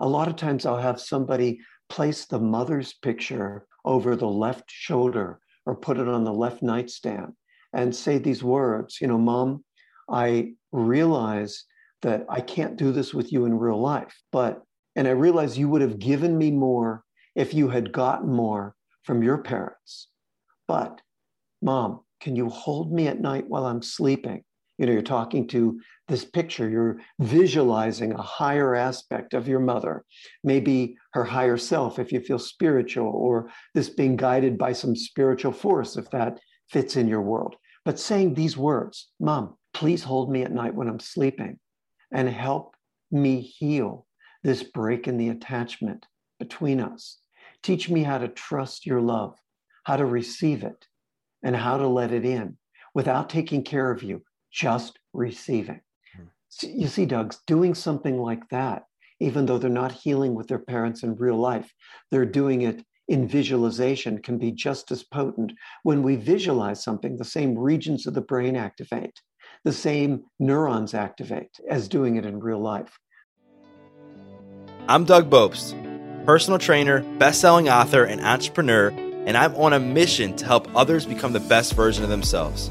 A lot of times I'll have somebody place the mother's picture over the left shoulder or put it on the left nightstand and say these words, you know, mom, I realize that I can't do this with you in real life, but, and I realize you would have given me more if you had gotten more from your parents. But, mom, can you hold me at night while I'm sleeping? You know, you're talking to this picture, you're visualizing a higher aspect of your mother, maybe her higher self, if you feel spiritual, or this being guided by some spiritual force, if that fits in your world. But saying these words, Mom, please hold me at night when I'm sleeping and help me heal this break in the attachment between us. Teach me how to trust your love, how to receive it, and how to let it in without taking care of you, just receiving. Mm-hmm. You see, Doug's doing something like that, even though they're not healing with their parents in real life, they're doing it in visualization can be just as potent. When we visualize something, the same regions of the brain activate, the same neurons activate as doing it in real life. I'm Doug Bopst, personal trainer, best-selling author, and entrepreneur, and I'm on a mission to help others become the best version of themselves.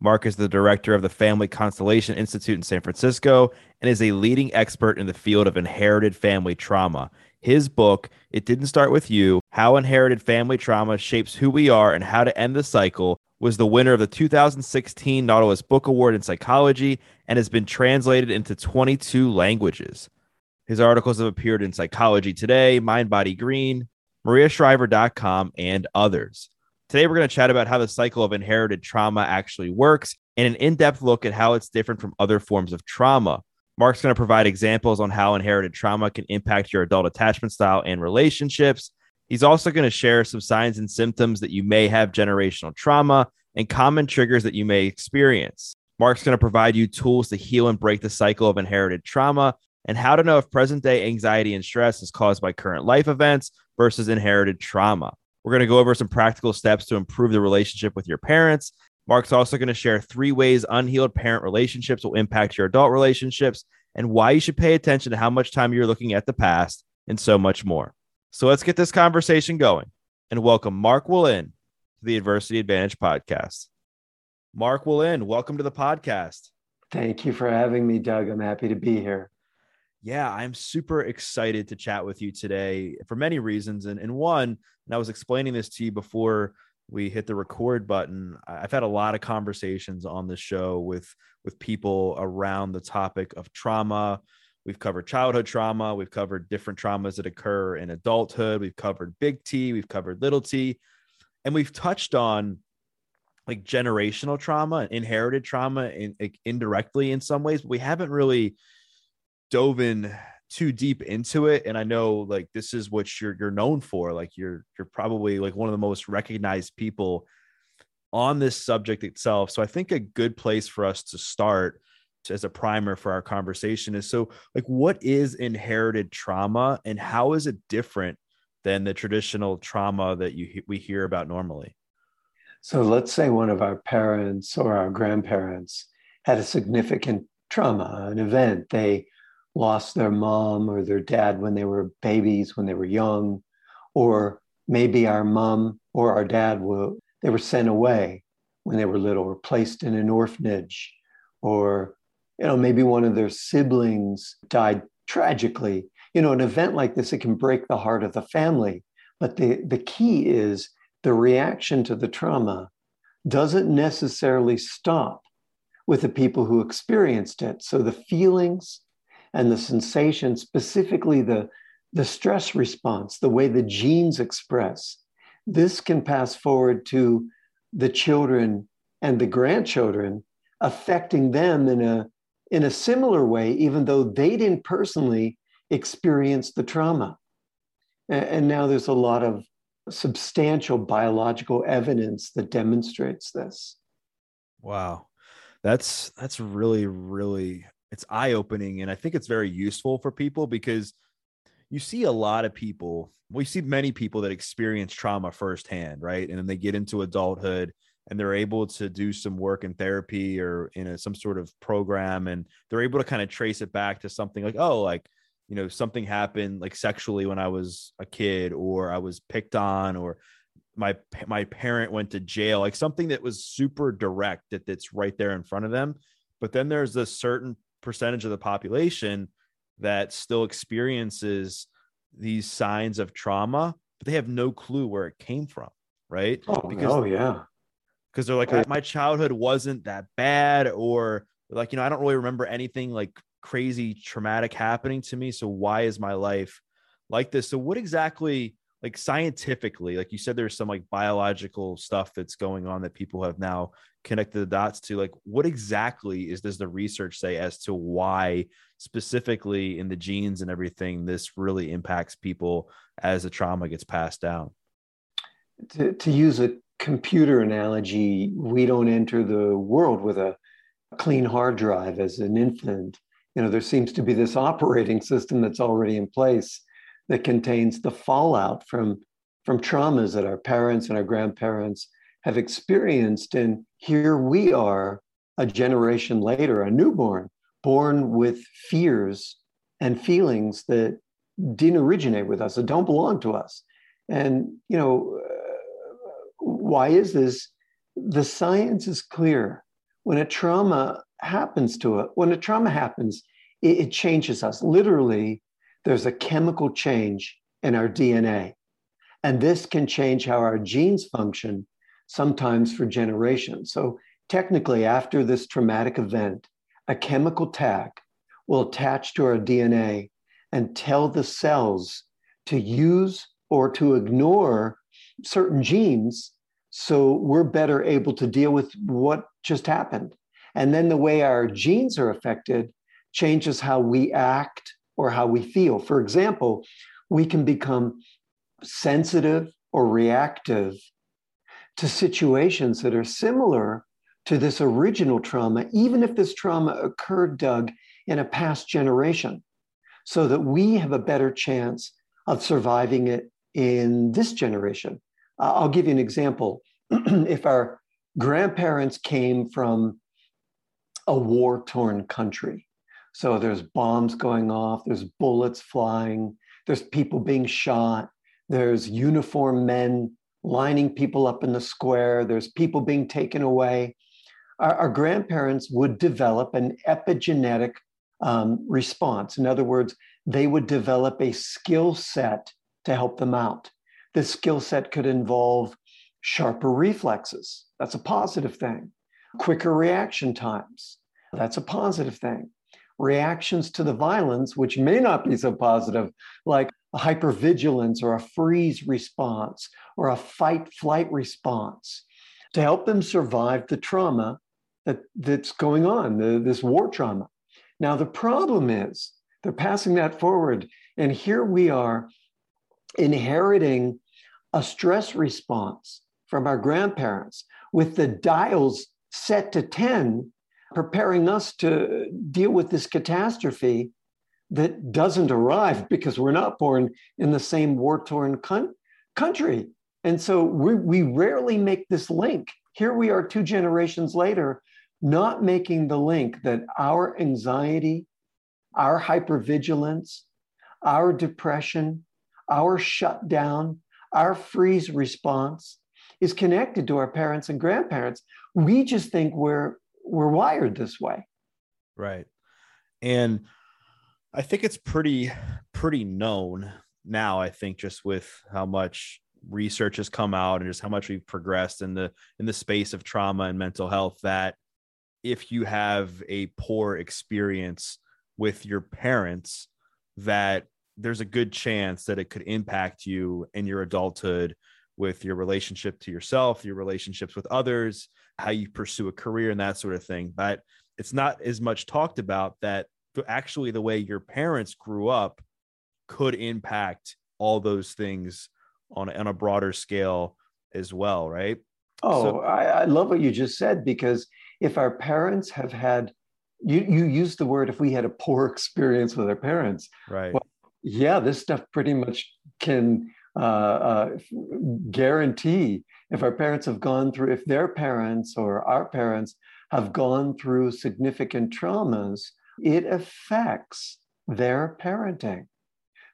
Mark is the director of the Family Constellation Institute in San Francisco and is a leading expert in the field of inherited family trauma. His book, It Didn't Start With You How Inherited Family Trauma Shapes Who We Are and How to End the Cycle, was the winner of the 2016 Nautilus Book Award in Psychology and has been translated into 22 languages. His articles have appeared in Psychology Today, Mind Body Green, MariaShriver.com, and others. Today, we're going to chat about how the cycle of inherited trauma actually works and an in depth look at how it's different from other forms of trauma. Mark's going to provide examples on how inherited trauma can impact your adult attachment style and relationships. He's also going to share some signs and symptoms that you may have generational trauma and common triggers that you may experience. Mark's going to provide you tools to heal and break the cycle of inherited trauma and how to know if present day anxiety and stress is caused by current life events versus inherited trauma. We're going to go over some practical steps to improve the relationship with your parents. Mark's also going to share three ways unhealed parent relationships will impact your adult relationships and why you should pay attention to how much time you're looking at the past and so much more. So let's get this conversation going and welcome Mark Wolynn to the Adversity Advantage podcast. Mark Wolynn, welcome to the podcast. Thank you for having me, Doug. I'm happy to be here yeah, I'm super excited to chat with you today for many reasons. And, and one, and I was explaining this to you before we hit the record button. I've had a lot of conversations on the show with with people around the topic of trauma. We've covered childhood trauma. We've covered different traumas that occur in adulthood. We've covered big T. We've covered little T, and we've touched on like generational trauma, inherited trauma, in, indirectly in some ways. But we haven't really dove in too deep into it and i know like this is what you're you're known for like you're you're probably like one of the most recognized people on this subject itself. So i think a good place for us to start as a primer for our conversation is so like what is inherited trauma and how is it different than the traditional trauma that you we hear about normally? So let's say one of our parents or our grandparents had a significant trauma an event. They lost their mom or their dad when they were babies, when they were young, or maybe our mom or our dad were they were sent away when they were little or placed in an orphanage or you know maybe one of their siblings died tragically. You know an event like this it can break the heart of the family. But the the key is the reaction to the trauma doesn't necessarily stop with the people who experienced it. So the feelings and the sensation, specifically the, the stress response, the way the genes express, this can pass forward to the children and the grandchildren, affecting them in a, in a similar way, even though they didn't personally experience the trauma. And now there's a lot of substantial biological evidence that demonstrates this. Wow. That's that's really really it's eye-opening and I think it's very useful for people because you see a lot of people, we see many people that experience trauma firsthand, right? And then they get into adulthood and they're able to do some work in therapy or in a, some sort of program and they're able to kind of trace it back to something like oh like you know something happened like sexually when i was a kid or i was picked on or my my parent went to jail like something that was super direct that that's right there in front of them but then there's a certain percentage of the population that still experiences these signs of trauma but they have no clue where it came from right? Oh, because oh yeah. because they're like my childhood wasn't that bad or like you know i don't really remember anything like crazy traumatic happening to me so why is my life like this? So what exactly like scientifically like you said there's some like biological stuff that's going on that people have now connected the dots to like what exactly is does the research say as to why specifically in the genes and everything this really impacts people as the trauma gets passed down to, to use a computer analogy, we don't enter the world with a clean hard drive as an infant. You know, there seems to be this operating system that's already in place that contains the fallout from, from traumas that our parents and our grandparents have experienced. And here we are, a generation later, a newborn, born with fears and feelings that didn't originate with us, that don't belong to us. And, you know, why is this? The science is clear. When a trauma happens to it, when a trauma happens, it, it changes us. Literally, there's a chemical change in our DNA. And this can change how our genes function, sometimes for generations. So, technically, after this traumatic event, a chemical tag will attach to our DNA and tell the cells to use or to ignore certain genes so we're better able to deal with what just happened. And then the way our genes are affected changes how we act or how we feel. For example, we can become sensitive or reactive to situations that are similar to this original trauma, even if this trauma occurred, Doug, in a past generation, so that we have a better chance of surviving it in this generation. Uh, I'll give you an example. if our grandparents came from a war torn country, so there's bombs going off, there's bullets flying, there's people being shot, there's uniformed men lining people up in the square, there's people being taken away. Our, our grandparents would develop an epigenetic um, response. In other words, they would develop a skill set to help them out. This skill set could involve sharper reflexes. That's a positive thing. Quicker reaction times. That's a positive thing. Reactions to the violence, which may not be so positive, like a hypervigilance or a freeze response or a fight flight response, to help them survive the trauma that, that's going on, the, this war trauma. Now, the problem is they're passing that forward. And here we are inheriting a stress response from our grandparents with the dials set to 10, preparing us to deal with this catastrophe that doesn't arrive because we're not born in the same war torn con- country. And so we, we rarely make this link. Here we are two generations later, not making the link that our anxiety, our hypervigilance, our depression, our shutdown, our freeze response is connected to our parents and grandparents. We just think we're we're wired this way. Right. And I think it's pretty pretty known now, I think just with how much research has come out and just how much we've progressed in the in the space of trauma and mental health that if you have a poor experience with your parents that there's a good chance that it could impact you in your adulthood with your relationship to yourself, your relationships with others, how you pursue a career, and that sort of thing. But it's not as much talked about that actually the way your parents grew up could impact all those things on, on a broader scale as well, right? Oh, so, I, I love what you just said because if our parents have had you you use the word if we had a poor experience with our parents right well, yeah this stuff pretty much can uh, uh, guarantee if our parents have gone through if their parents or our parents have gone through significant traumas it affects their parenting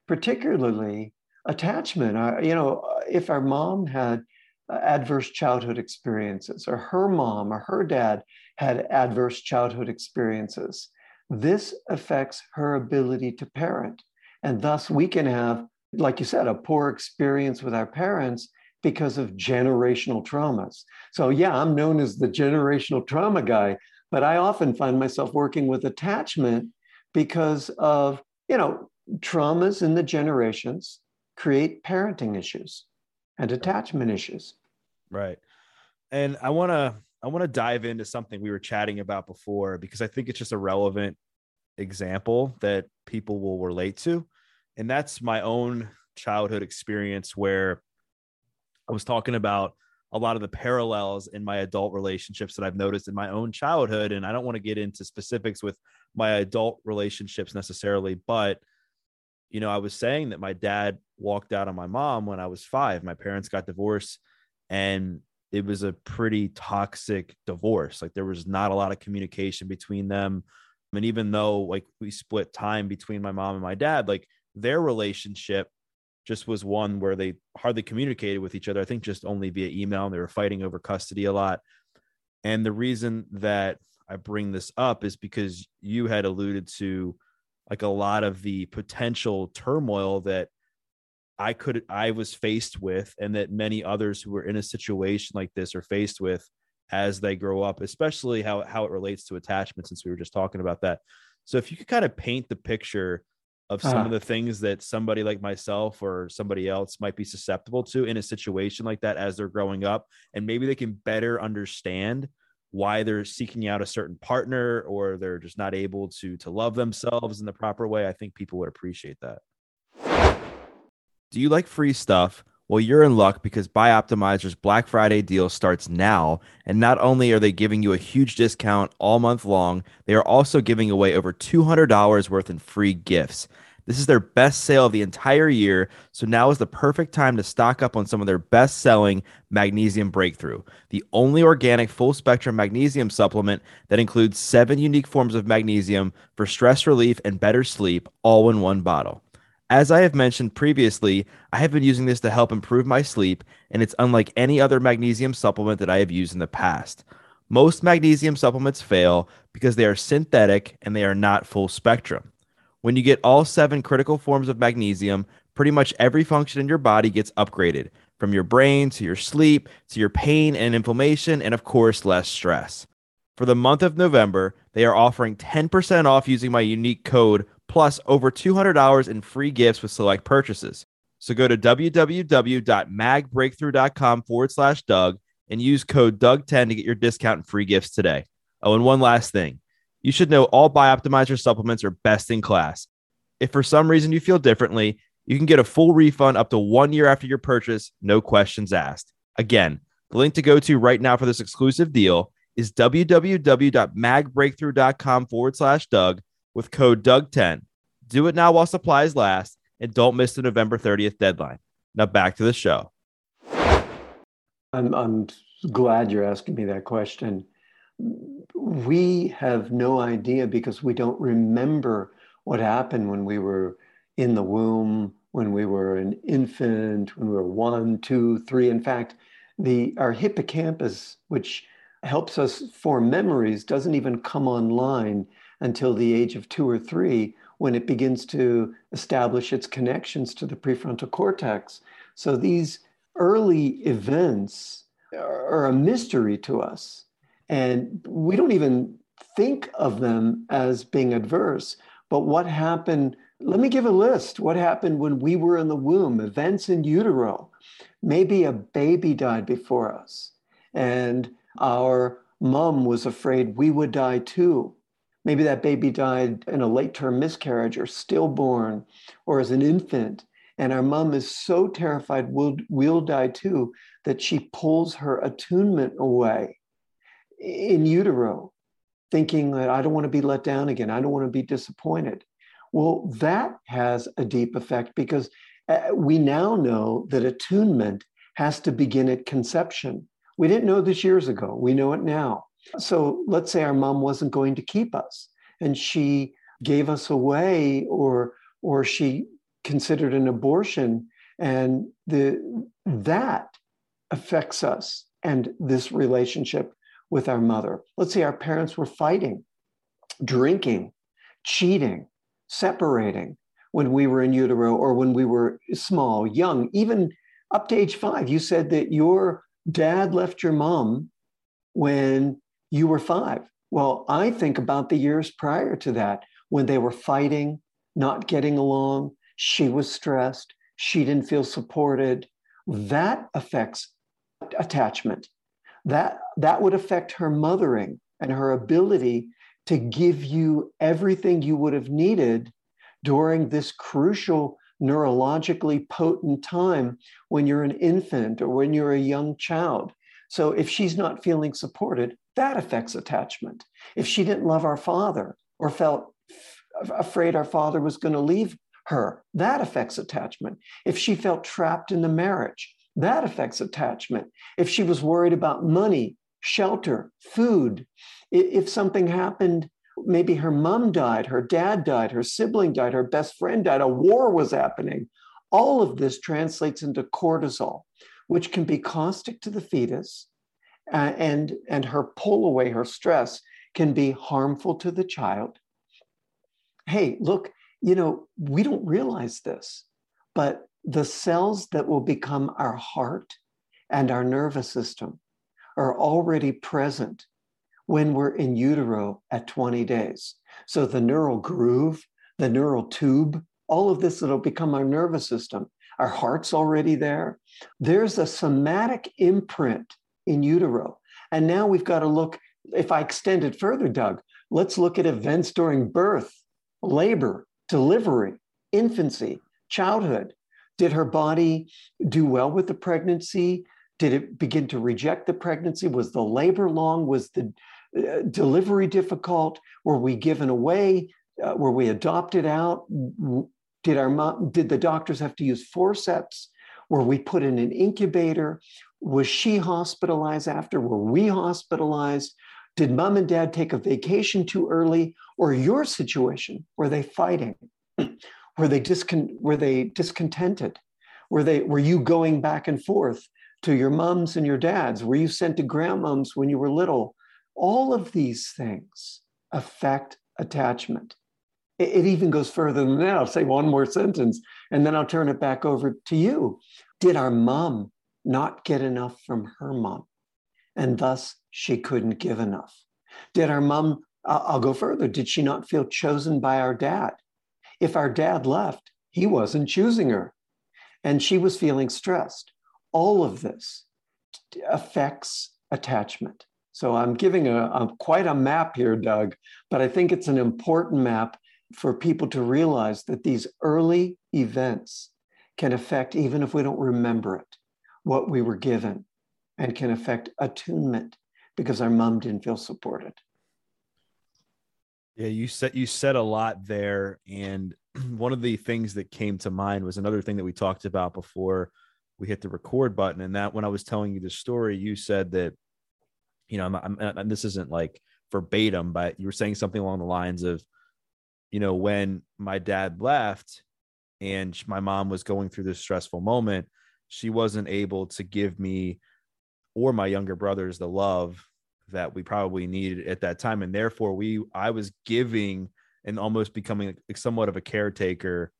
particularly attachment you know if our mom had adverse childhood experiences, or her mom or her dad had adverse childhood experiences. This affects her ability to parent. And thus, we can have, like you said, a poor experience with our parents because of generational traumas. So, yeah, I'm known as the generational trauma guy, but I often find myself working with attachment because of, you know, traumas in the generations create parenting issues and attachment issues. Right. And I want to I want to dive into something we were chatting about before because I think it's just a relevant example that people will relate to. And that's my own childhood experience where I was talking about a lot of the parallels in my adult relationships that I've noticed in my own childhood. And I don't want to get into specifics with my adult relationships necessarily, but you know, I was saying that my dad walked out on my mom when I was five. My parents got divorced and it was a pretty toxic divorce. Like there was not a lot of communication between them. And even though like we split time between my mom and my dad, like their relationship just was one where they hardly communicated with each other. I think just only via email. And they were fighting over custody a lot. And the reason that I bring this up is because you had alluded to like a lot of the potential turmoil that I could I was faced with and that many others who were in a situation like this are faced with as they grow up, especially how how it relates to attachment since we were just talking about that. So if you could kind of paint the picture of some uh, of the things that somebody like myself or somebody else might be susceptible to in a situation like that as they're growing up and maybe they can better understand why they're seeking out a certain partner or they're just not able to to love themselves in the proper way, I think people would appreciate that. Do you like free stuff? Well, you're in luck because Bioptimizer's Black Friday deal starts now. And not only are they giving you a huge discount all month long, they are also giving away over $200 worth in free gifts. This is their best sale of the entire year, so now is the perfect time to stock up on some of their best selling Magnesium Breakthrough, the only organic full spectrum magnesium supplement that includes seven unique forms of magnesium for stress relief and better sleep, all in one bottle. As I have mentioned previously, I have been using this to help improve my sleep, and it's unlike any other magnesium supplement that I have used in the past. Most magnesium supplements fail because they are synthetic and they are not full spectrum. When you get all seven critical forms of magnesium, pretty much every function in your body gets upgraded from your brain to your sleep to your pain and inflammation, and of course, less stress. For the month of November, they are offering 10% off using my unique code plus over $200 in free gifts with select purchases. So go to www.magbreakthrough.com forward slash Doug and use code Doug10 to get your discount and free gifts today. Oh, and one last thing you should know all Bioptimizer supplements are best in class. If for some reason you feel differently, you can get a full refund up to one year after your purchase, no questions asked. Again, the link to go to right now for this exclusive deal is www.magbreakthrough.com forward slash Doug with code Doug10. Do it now while supplies last and don't miss the November 30th deadline. Now back to the show. I'm, I'm glad you're asking me that question. We have no idea because we don't remember what happened when we were in the womb, when we were an infant, when we were one, two, three. In fact, the our hippocampus, which helps us form memories, doesn't even come online until the age of two or three when it begins to establish its connections to the prefrontal cortex. So these early events are a mystery to us. And we don't even think of them as being adverse. But what happened? Let me give a list. What happened when we were in the womb? Events in utero. Maybe a baby died before us, and our mom was afraid we would die too Maybe that baby died in a late term miscarriage or stillborn or as an infant. And our mom is so terrified we'll, we'll die too that she pulls her attunement away in utero, thinking that I don't want to be let down again. I don't want to be disappointed. Well, that has a deep effect because uh, we now know that attunement has to begin at conception. We didn't know this years ago. We know it now. So let's say our mom wasn't going to keep us and she gave us away or or she considered an abortion and the that affects us and this relationship with our mother. Let's say our parents were fighting, drinking, cheating, separating when we were in utero or when we were small, young, even up to age five. You said that your dad left your mom when you were five. Well, I think about the years prior to that when they were fighting, not getting along. She was stressed. She didn't feel supported. That affects attachment. That, that would affect her mothering and her ability to give you everything you would have needed during this crucial neurologically potent time when you're an infant or when you're a young child. So if she's not feeling supported, that affects attachment. If she didn't love our father or felt f- afraid our father was going to leave her, that affects attachment. If she felt trapped in the marriage, that affects attachment. If she was worried about money, shelter, food, if something happened, maybe her mom died, her dad died, her sibling died, her best friend died, a war was happening, all of this translates into cortisol, which can be caustic to the fetus uh, and, and her pull away, her stress can be harmful to the child. Hey, look, you know, we don't realize this, but the cells that will become our heart and our nervous system are already present when we're in utero at 20 days. So the neural groove, the neural tube, all of this that'll become our nervous system. Our heart's already there. There's a somatic imprint in utero. And now we've got to look, if I extend it further, Doug, let's look at events during birth, labor, delivery, infancy, childhood. Did her body do well with the pregnancy? Did it begin to reject the pregnancy? Was the labor long? Was the uh, delivery difficult? Were we given away? Uh, were we adopted out? Did our mom, did the doctors have to use forceps? Were we put in an incubator? Was she hospitalized after? Were we hospitalized? Did mom and dad take a vacation too early? Or your situation? Were they fighting? were they discon- were they discontented? Were they were you going back and forth to your moms and your dads? Were you sent to grandmoms when you were little? All of these things affect attachment. It, it even goes further than that. I'll say one more sentence and then I'll turn it back over to you. Did our mom not get enough from her mom. And thus, she couldn't give enough. Did our mom, I'll go further, did she not feel chosen by our dad? If our dad left, he wasn't choosing her. And she was feeling stressed. All of this affects attachment. So I'm giving a, a, quite a map here, Doug, but I think it's an important map for people to realize that these early events can affect even if we don't remember it what we were given and can affect attunement because our mom didn't feel supported. Yeah, you said you said a lot there, and one of the things that came to mind was another thing that we talked about before we hit the record button, and that when I was telling you the story, you said that, you know, I'm, I'm, this isn't like verbatim, but you were saying something along the lines of, you know, when my dad left, and my mom was going through this stressful moment, she wasn't able to give me or my younger brothers the love that we probably needed at that time. And therefore we i was giving and almost becoming somewhat of a caretaker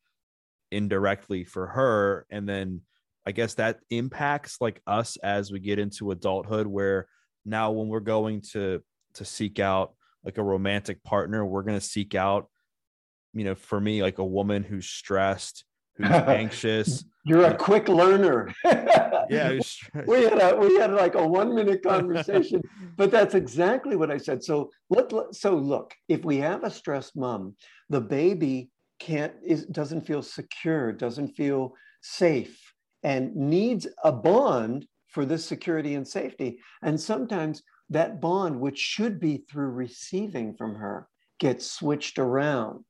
indirectly for her. And then i guess that impacts like us as we get into adulthood where now when we're going to to seek out like a romantic partner we're going to seek out you know for me like a woman who's stressed who's anxious. You're a quick learner. yeah, we had a we had like a one minute conversation, but that's exactly what I said. So let, let so look, if we have a stressed mom, the baby can't is doesn't feel secure, doesn't feel safe, and needs a bond for this security and safety. And sometimes that bond, which should be through receiving from her, gets switched around.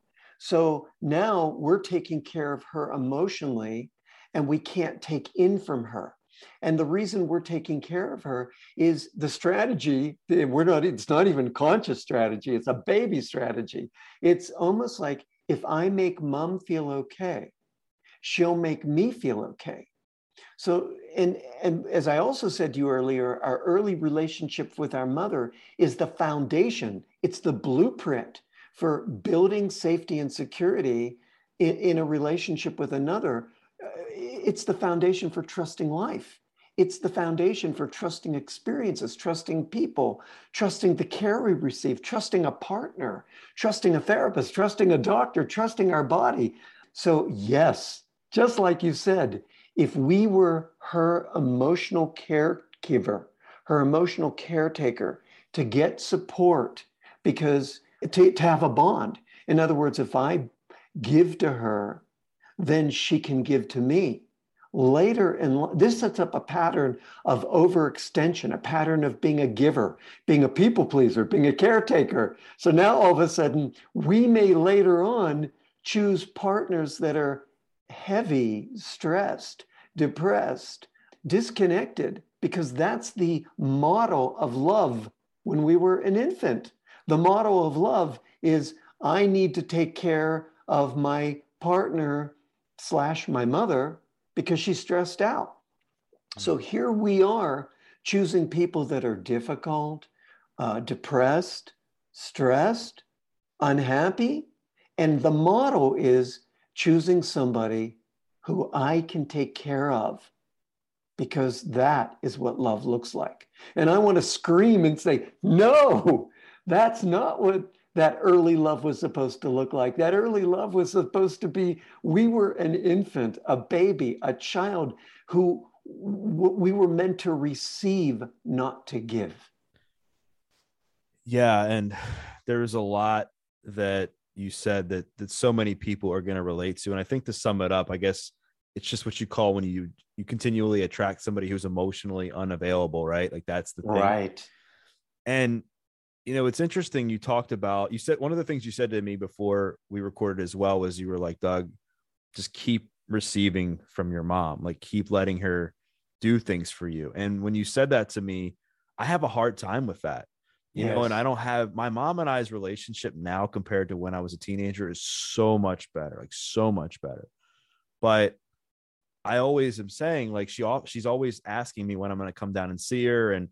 So now we're taking care of her emotionally, and we can't take in from her. And the reason we're taking care of her is the strategy. Eh, we're not, it's not even conscious strategy, it's a baby strategy. It's almost like if I make mom feel okay, she'll make me feel okay. So, and, and as I also said to you earlier, our early relationship with our mother is the foundation, it's the blueprint for building safety and security in, in a relationship with another. Uh, it's the foundation for trusting life. It's the foundation for trusting experiences, trusting people, trusting the care we receive, trusting a partner, trusting a therapist, trusting a doctor, trusting our body. So, yes, just like you said, if we were her emotional caregiver, her emotional caretaker, to get support, because to, to have a bond. In other words, if I give to her, then she can give to me. Later, and this sets up a pattern of overextension, a pattern of being a giver, being a people pleaser, being a caretaker. So now all of a sudden, we may later on choose partners that are heavy, stressed, depressed, disconnected, because that's the model of love when we were an infant. The motto of love is I need to take care of my partner slash my mother because she's stressed out. So mm-hmm. here we are choosing people that are difficult, uh, depressed, stressed, unhappy. And the motto is choosing somebody who I can take care of because that is what love looks like. And I want to scream and say, no, that's not what that early love was supposed to look like. That early love was supposed to be we were an infant, a baby, a child who we were meant to receive, not to give. Yeah. And there's a lot that you said that that so many people are going to relate to and i think to sum it up i guess it's just what you call when you you continually attract somebody who's emotionally unavailable right like that's the thing right and you know it's interesting you talked about you said one of the things you said to me before we recorded as well was you were like doug just keep receiving from your mom. Like keep letting her do things for you. And when you said that to me i have a hard time with that you yes. know and i don't have my mom and i's relationship now compared to when i was a teenager is so much better like so much better. But i always am saying like she she's always asking me when i'm going to come down and see her and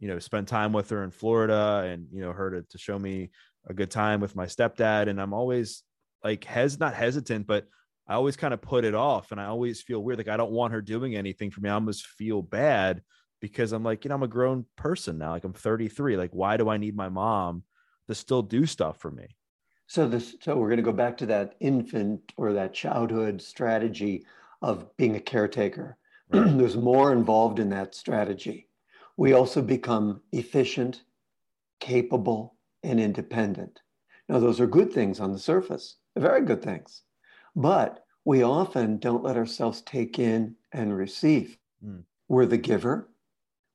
you know spend time with her in florida and you know her to, to show me a good time with my stepdad and i'm always like hes not hesitant but i always kind of put it off and i always feel weird like i don't want her doing anything for me i almost feel bad because I'm like, you know, I'm a grown person now. Like I'm 33. Like, why do I need my mom to still do stuff for me? So this, so we're going to go back to that infant or that childhood strategy of being a caretaker. Right. There's more involved in that strategy. We also become efficient, capable, and independent. Now, those are good things on the surface, very good things. But we often don't let ourselves take in and receive. Mm. We're the giver,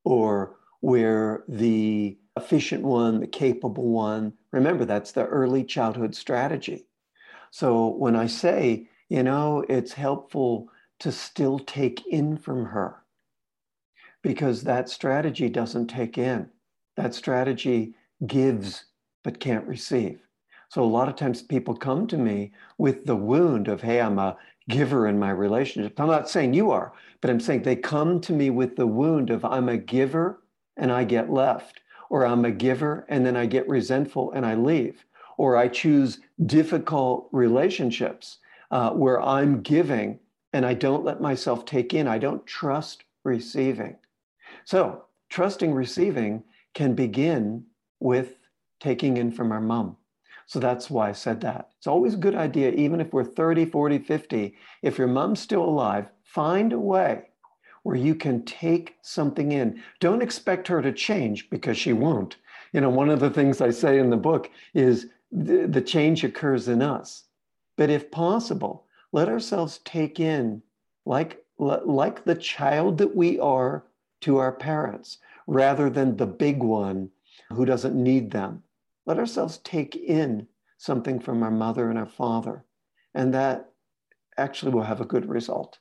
or we're the efficient one, the capable one, remember that's the early childhood strategy. So when I say, you know, it's helpful to still take in from her because that strategy doesn't take in. That strategy gives but can't receive. So a lot of times people come to me with the wound of, hey, I'm a giver in my relationship. I'm not saying you are, but I'm saying they come to me with the wound of I'm a giver and I get left, or I'm a giver and then I get resentful and I leave, or I choose difficult relationships uh, where I'm giving and I don't let myself take in. I don't trust receiving. So, trusting receiving can begin with taking in from our mom. So that's why I said that. It's always a good idea, even if we're 30, 40, 50, if your mom's still alive, find a way where you can take something in. Don't expect her to change because she won't. You know, one of the things I say in the book is the, the change occurs in us. But if possible, let ourselves take in, like, like the child that we are to our parents, rather than the big one who doesn't need them. Let ourselves take in something from our mother and our father, and that actually will have a good result.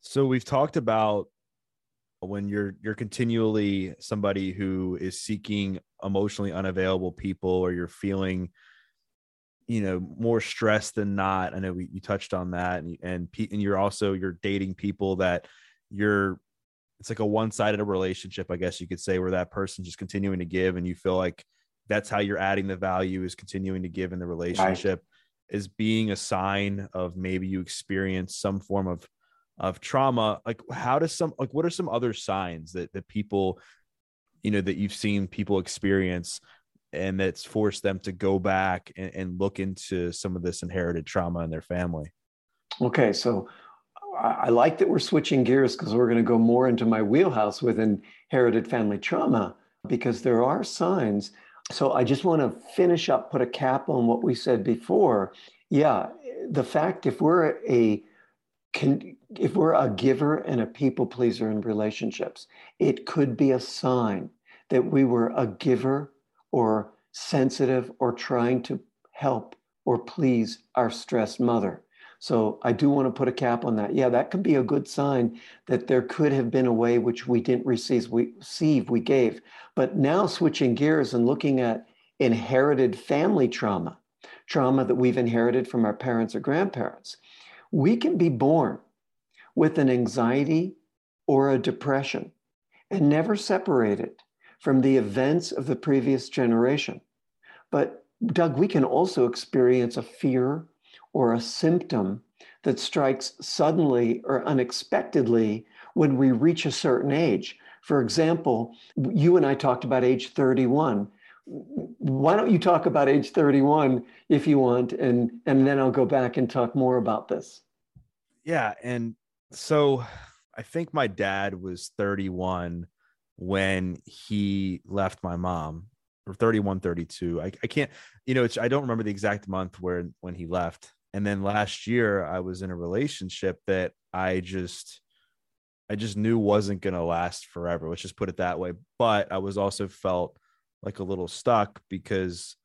So we've talked about when you're you're continually somebody who is seeking emotionally unavailable people or you're feeling you know more stressed than not i know we, you touched on that and and, and you're also you're dating people that you're it's like a one-sided relationship i guess you could say where that person's just continuing to give and you feel like that's how you're adding the value is continuing to give in the relationship right. is being a sign of maybe you experience some form of of trauma like how does some like what are some other signs that that people you know that you've seen people experience and that's forced them to go back and, and look into some of this inherited trauma in their family okay so I like that we're switching gears because we're going to go more into my wheelhouse with inherited family trauma because there are signs. So I just want to finish up, put a cap on what we said before. Yeah, the fact if we're a can, if we're a giver and a people pleaser in relationships, it could be a sign that we were a giver or sensitive or trying to help or please our stressed mother. So I do want to put a cap on that. Yeah, that can be a good sign that there could have been a way which we didn't receive, we receive, we gave. But now switching gears and looking at inherited family trauma, trauma that we've inherited from our parents or grandparents, we can be born with an anxiety or a depression and never separated from the events of the previous generation. But Doug, we can also experience a fear or a symptom that strikes suddenly or unexpectedly when we reach a certain age. For example, you and I talked about age 31. Why don't you talk about age 31 if you want, and, and then I'll go back and talk more about this. Yeah. And so I think my dad was 31 when he left my mom or 31 32 I, I can't you know i don't remember the exact month where when he left and then last year i was in a relationship that i just i just knew wasn't going to last forever let's just put it that way. But i was also felt like a little stuck because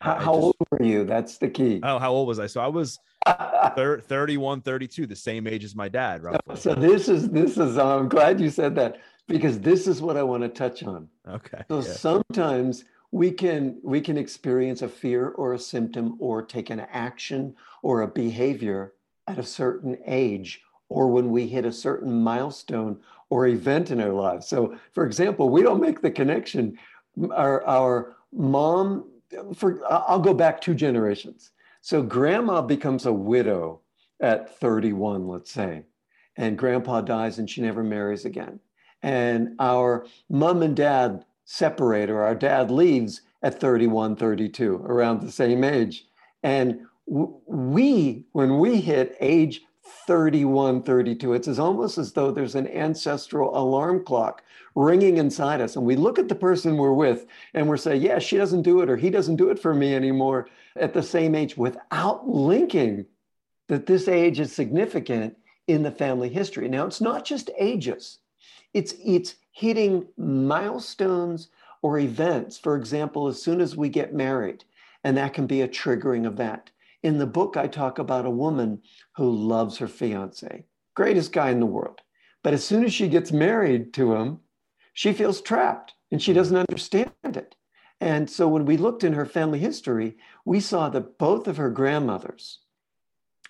how, how just, old were you? That's the key. Oh how old was i? So i was 31 32 the same age as my dad roughly. so this is this is i'm glad you said that because this is what i want to touch on. Okay so yeah. sometimes we can we can experience a fear or a symptom or take an action or a behavior at a certain age or when we hit a certain milestone or event in our lives. So for example we don't make the connection. Our our mom for i'll go back two generations. So grandma becomes a widow at 31 let's say and grandpa dies and she never marries again. And our mom and dad separate or our dad leaves at 31, 32, around the same age. And we, when we hit age 31, 32, it's as almost as though there's an ancestral alarm clock ringing inside us. And we look at the person we're with and we're saying, yeah, she doesn't do it or he doesn't do it for me anymore at the same age without linking that this age is significant in the family history. Now, it's not just ages. It's, it's hitting milestones or events. For example, as soon as we get married, and that can be a triggering event. In the book, I talk about a woman who loves her fiance, greatest guy in the world. But as soon as she gets married to him, she feels trapped and she doesn't understand it. And so when we looked in her family history, we saw that both of her grandmothers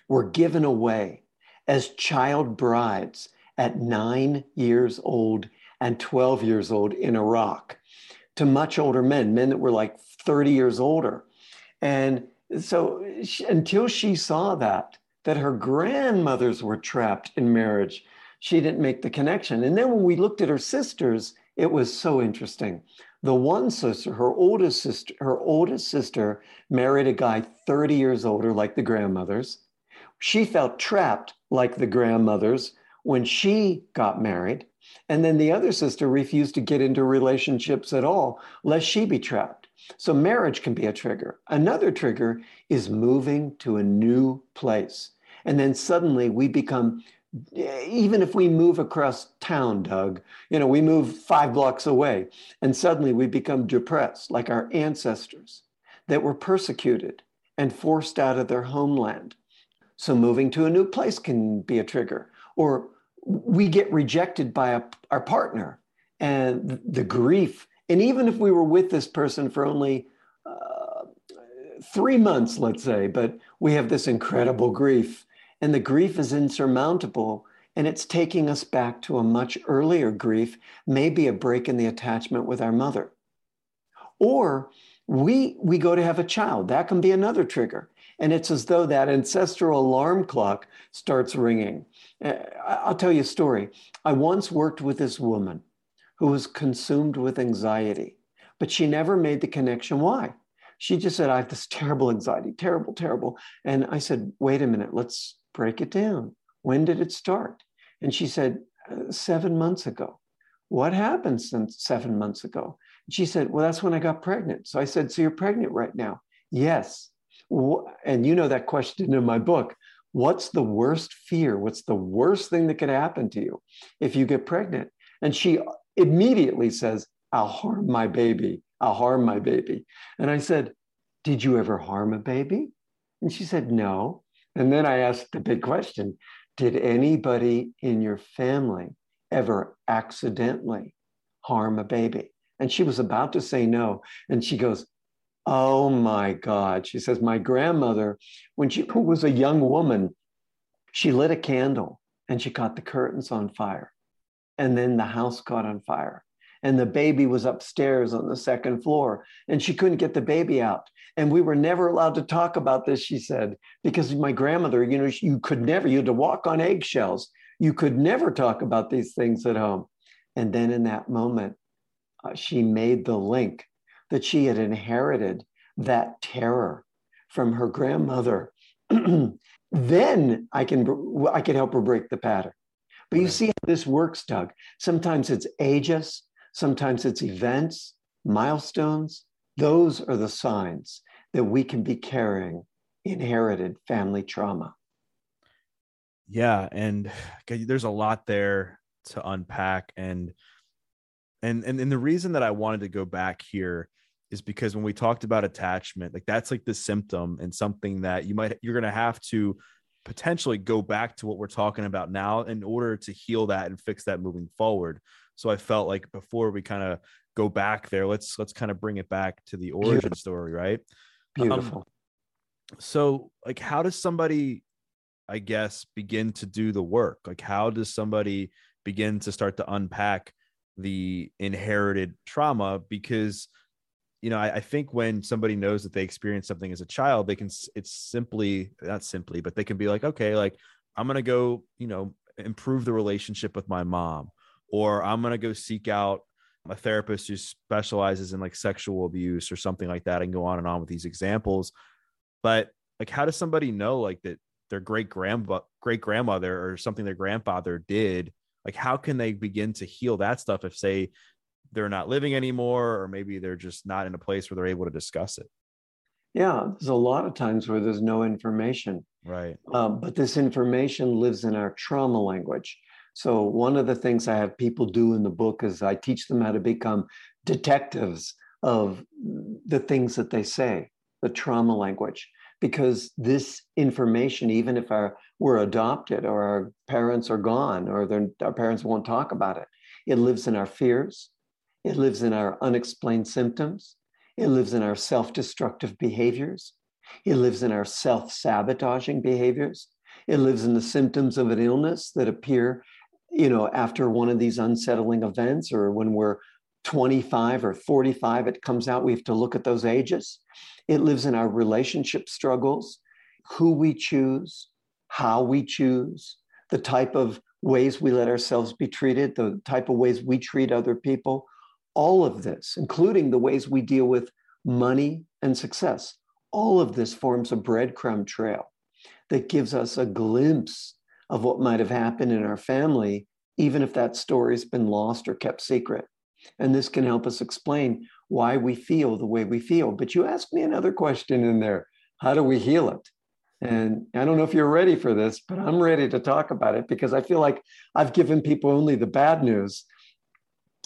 were given away as child brides at nine years old and 12 years old in Iraq to much older men, men that were like 30 years older. And so she, until she saw that, that her grandmothers were trapped in marriage, she didn't make the connection. And then when we looked at her sisters, it was so interesting. The one sister, her oldest sister, her oldest sister married a guy 30 years older, like the grandmothers. She felt trapped like the grandmothers when she got married. And then the other sister refused to get into relationships at all, lest she be trapped. So marriage can be a trigger. Another trigger is moving to a new place. And then suddenly we become, even if we move across town, Doug, you know, we move five blocks away, and suddenly we become depressed, like our ancestors that were persecuted and forced out of their homeland. So moving to a new place can be a trigger. Or we get rejected by a, our partner and the grief. And even if we were with this person for only uh, three months, let's say, but we have this incredible grief, and the grief is insurmountable, and it's taking us back to a much earlier grief, maybe a break in the attachment with our mother. Or we, we go to have a child. That can be another trigger. And it's as though that ancestral alarm clock starts ringing. Uh, I'll tell you a story. I once worked with this woman who was consumed with anxiety, but she never made the connection. Why? She just said, I have this terrible anxiety, terrible, terrible. And I said, wait a minute, let's break it down. When did it start? And she said, uh, seven months ago. What happened since seven months ago? she said, Well, that's when I got pregnant. So I said, So you're pregnant right now? Yes. And you know that question in my book. What's the worst fear? What's the worst thing that could happen to you if you get pregnant? And she immediately says, I'll harm my baby. I'll harm my baby. And I said, Did you ever harm a baby? And she said, No. And then I asked the big question Did anybody in your family ever accidentally harm a baby? And she was about to say no. And she goes, Oh my God. She says, My grandmother, when she was a young woman, she lit a candle and she caught the curtains on fire. And then the house caught on fire. And the baby was upstairs on the second floor and she couldn't get the baby out. And we were never allowed to talk about this, she said, because my grandmother, you know, you could never, you had to walk on eggshells. You could never talk about these things at home. And then in that moment, uh, she made the link that she had inherited that terror from her grandmother. then I can I can help her break the pattern. But you see how this works, Doug. Sometimes it's ages, sometimes it's events, milestones. Those are the signs that we can be carrying inherited family trauma. Yeah, and there's a lot there to unpack and and and, and the reason that i wanted to go back here is because when we talked about attachment like that's like the symptom and something that you might you're going to have to potentially go back to what we're talking about now in order to heal that and fix that moving forward. So i felt like before we kind of go back there let's let's kind of bring it back to the origin beautiful. story right? Beautiful. um, so like how does somebody i guess begin to do the work? Like how does somebody begin to start to unpack the inherited trauma? Because you know I, I, think when somebody knows that they experienced something as a child they can it's simply not simply but they can be like okay like i'm gonna go you know improve the relationship with my mom or i'm gonna go seek out a therapist who specializes in like sexual abuse or something like that and go on and on with these examples. But like how does somebody know like that their great grandpa great grandmother or something their grandfather did? Like how can they begin to heal that stuff if say they're not living anymore or maybe they're just not in a place where they're able to discuss it. Yeah there's a lot of times where there's no information. Right. Um, but this information lives in our trauma language. So one of the things i have people do in the book is i teach them how to become detectives of the things that they say the trauma language. Because this information, even if our, we're adopted or our parents are gone or our parents won't talk about it, it lives in our fears. It lives in our unexplained symptoms. It lives in our self destructive behaviors. It lives in our self sabotaging behaviors. It lives in the symptoms of an illness that appear, you know, after one of these unsettling events or when we're 25 or 45, it comes out. We have to look at those ages. It lives in our relationship struggles, who we choose, how we choose, the type of ways we let ourselves be treated, the type of ways we treat other people. All of this, including the ways we deal with money and success, all of this forms a breadcrumb trail that gives us a glimpse of what might have happened in our family, even if that story's been lost or kept secret. And this can help us explain why we feel the way we feel. But you asked me another question in there how do we heal it? And I don't know if you're ready for this, but I'm ready to talk about it because I feel like I've given people only the bad news.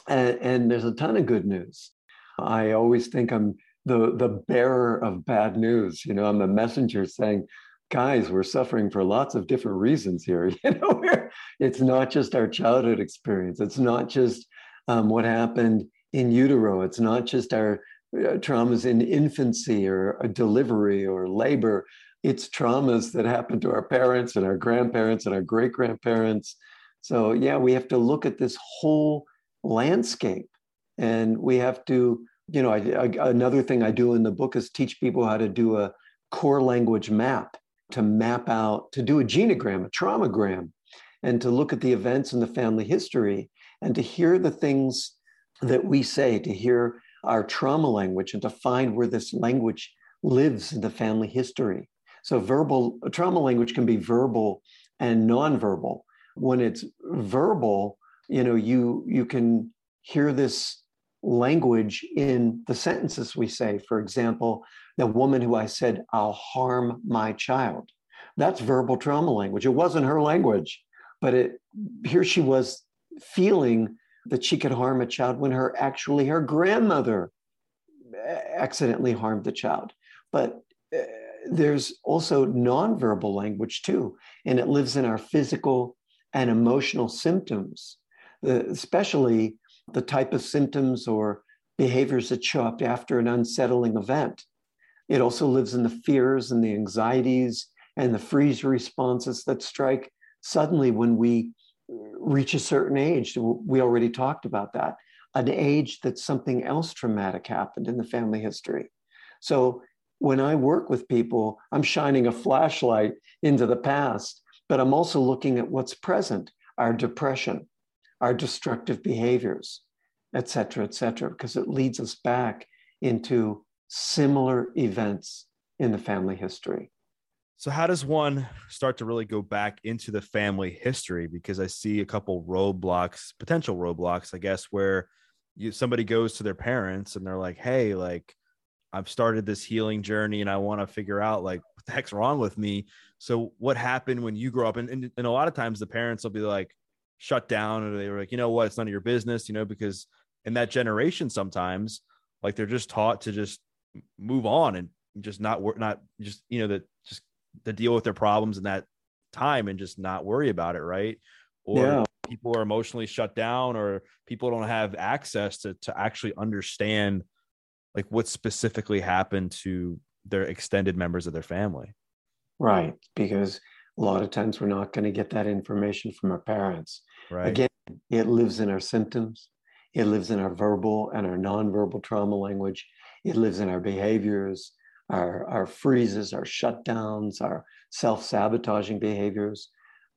And, and there's a ton of good news. I always think I'm the, the bearer of bad news. You know, I'm a messenger saying, guys, we're suffering for lots of different reasons here. You know, it's not just our childhood experience. It's not just um, what happened in utero. It's not just our uh, traumas in infancy or delivery or labor. It's traumas that happen to our parents and our grandparents and our great grandparents. So, yeah, we have to look at this whole landscape and we have to, you know, I, I, another thing I do in the book is teach people how to do a core language map to map out, to do a genogram, a traumagram, and to look at the events in the family history and to hear the things that we say, to hear our trauma language and to find where this language lives in the family history. So verbal trauma language can be verbal and nonverbal. When it's verbal, you know, you you can hear this language in the sentences we say. For example, the woman who I said, I'll harm my child. That's verbal trauma language. It wasn't her language, but it here she was feeling that she could harm a child when her actually her grandmother accidentally harmed the child. But uh, there's also nonverbal language too, and it lives in our physical and emotional symptoms, especially the type of symptoms or behaviors that show up after an unsettling event. It also lives in the fears and the anxieties and the freeze responses that strike suddenly when we reach a certain age. We already talked about that. An age that something else traumatic happened in the family history. So when I work with people, I'm shining a flashlight into the past, but I'm also looking at what's present, our depression, our destructive behaviors, et cetera, et cetera, because it leads us back into similar events in the family history. So, how does one start to really go back into the family history? Because I see a couple roadblocks, potential roadblocks, I guess, where you somebody goes to their parents and they're like, "Hey, like, I've started this healing journey and I want to figure out like what the heck's wrong with me." So, what happened when you grow up? And, and and a lot of times the parents will be like, shut down, or they were like, "You know what? It's none of your business," you know, because in that generation, sometimes like they're just taught to just move on and just not work, not just you know that just to deal with their problems in that time and just not worry about it, right? Or yeah. people are emotionally shut down, or people don't have access to to actually understand like what specifically happened to their extended members of their family. Right, because a lot of times we're not going to get that information from our parents. Right. Again, it lives in our symptoms. It lives in our verbal and our nonverbal trauma language. It lives in our behaviors our, our freezes, our shutdowns, our self sabotaging behaviors.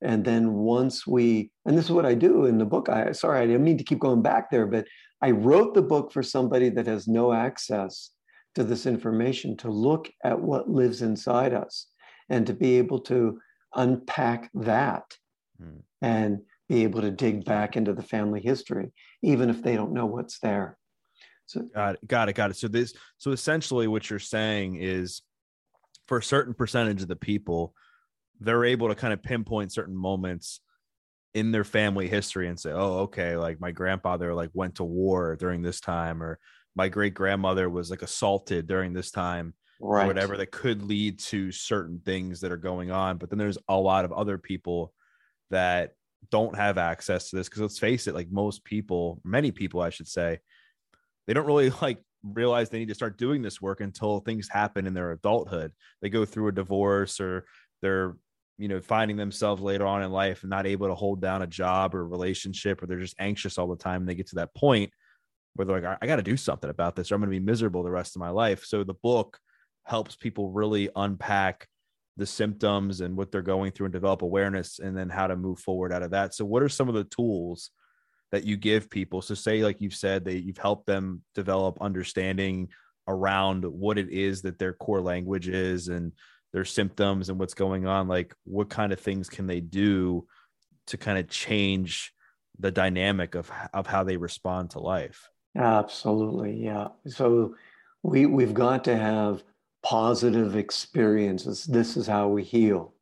And then once we, and this is what I do in the book. I sorry, I didn't mean to keep going back there, but I wrote the book for somebody that has no access to this information to look at what lives inside us and to be able to unpack that hmm. and be able to dig back into the family history, even if they don't know what's there. So got it, got it, got it. So this, so essentially, what you're saying is, for a certain percentage of the people, they're able to kind of pinpoint certain moments in their family history and say, "Oh, okay, like my grandfather like went to war during this time, or my great grandmother was like assaulted during this time." Right. Or whatever that could lead to certain things that are going on. But then there's a lot of other people that don't have access to this because let's face it, like most people, many people, I should say, they don't really like realize they need to start doing this work until things happen in their adulthood. They go through a divorce or they're, you know, finding themselves later on in life and not able to hold down a job or relationship, or they're just anxious all the time. And they get to that point where they're like, I, got to do something about this or I'm going to be miserable the rest of my life. So the book helps people really unpack the symptoms and what they're going through and develop awareness and then how to move forward out of that. So what are some of the tools that you give people? So say like you've said that you've helped them develop understanding around what it is that their core language is and their symptoms and what's going on like what kind of things can they do to kind of change the dynamic of of how they respond to life? Absolutely. Yeah. So we we've got to have positive experiences this is how we heal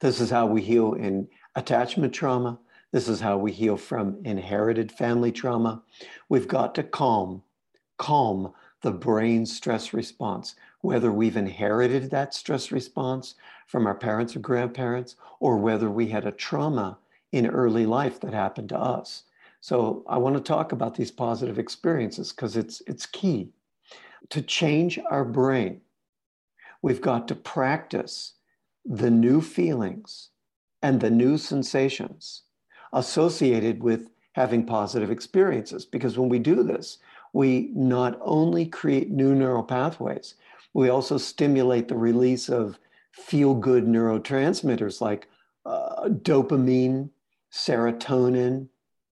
this is how we heal in attachment trauma this is how we heal from inherited family trauma we've got to calm calm the brain stress response, whether we've inherited that stress response from our parents or grandparents, or whether we had a trauma in early life that happened to us. So I want to talk about these positive experiences because it's it's key. To change our brain, we've got to practice the new feelings and the new sensations associated with having positive experiences. Because when we do this, we not only create new neural pathways, we also stimulate the release of feel good neurotransmitters like uh, dopamine, serotonin,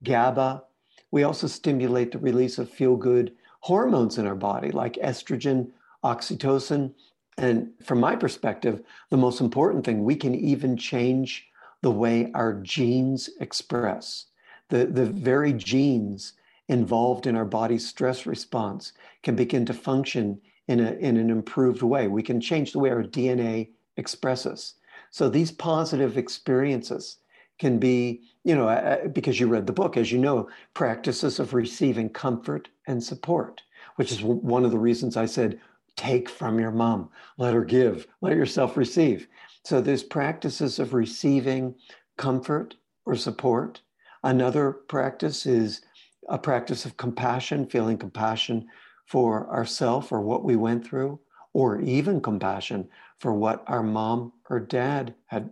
GABA. We also stimulate the release of feel good hormones in our body like estrogen, oxytocin. And from my perspective, the most important thing, we can even change the way our genes express. The, the very genes involved in our body's stress response can begin to function in, a, in an improved way. We can change the way our DNA expresses. So these positive experiences can be, you know, uh, because you read the book, as you know, practices of receiving comfort and support, which is one of the reasons I said, take from your mom, let her give, let yourself receive. So there's practices of receiving comfort or support. Another practice is a practice of compassion, feeling compassion for ourself or what we went through, or even compassion for what our mom or dad had